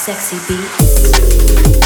sexy beat.